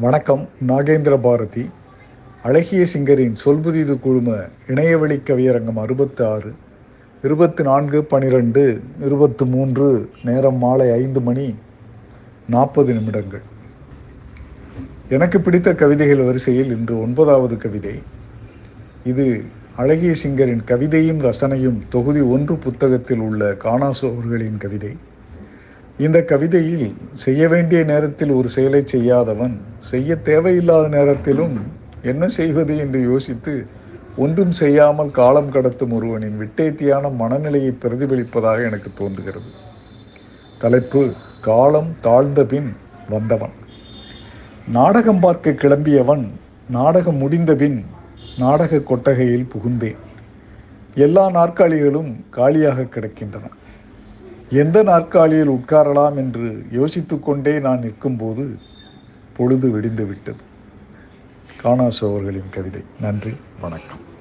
வணக்கம் நாகேந்திர பாரதி. அழகிய சிங்கரின் சொல்புதிது குழும இணையவழி கவியரங்கம் அறுபத்தி ஆறு இருபத்தி நான்கு பனிரெண்டு இருபத்து மூன்று நேரம் மாலை ஐந்து மணி நாற்பது நிமிடங்கள். எனக்கு பிடித்த கவிதைகள் வரிசையில் இன்று ஒன்பதாவது கவிதை. இது அழகிய சிங்கரின் கவிதையும் ரசனையும் தொகுதி ஒன்று புத்தகத்தில் உள்ள காணாசோர்களின் கவிதை. இந்த கவிதையில் செய்ய வேண்டிய நேரத்தில் ஒரு செயலை செய்யாதவன் செய்ய தேவையில்லாத நேரத்திலும் என்ன செய்வது என்று யோசித்து ஒன்றும் செய்யாமல் காலம் கடத்தும் ஒருவனின் விட்டேத்தியான மனநிலையை பிரதிபலிப்பதாக எனக்கு தோன்றுகிறது. தலைப்பு காலம் தாழ்ந்த பின் வந்தவன். நாடகம் பார்க்க கிளம்பியவன் நாடகம் முடிந்தபின் நாடக கொட்டகையில் புகுந்தேன். எல்லா நாற்காலிகளும் காலியாக கிடக்கின்றன. எந்த நாற்காலியில் உட்காரலாம் என்று யோசித்து கொண்டே நான் நிற்கும்போது பொழுது விடிந்து விட்டது. காணாசோவர்களின் கவிதை. நன்றி. வணக்கம்.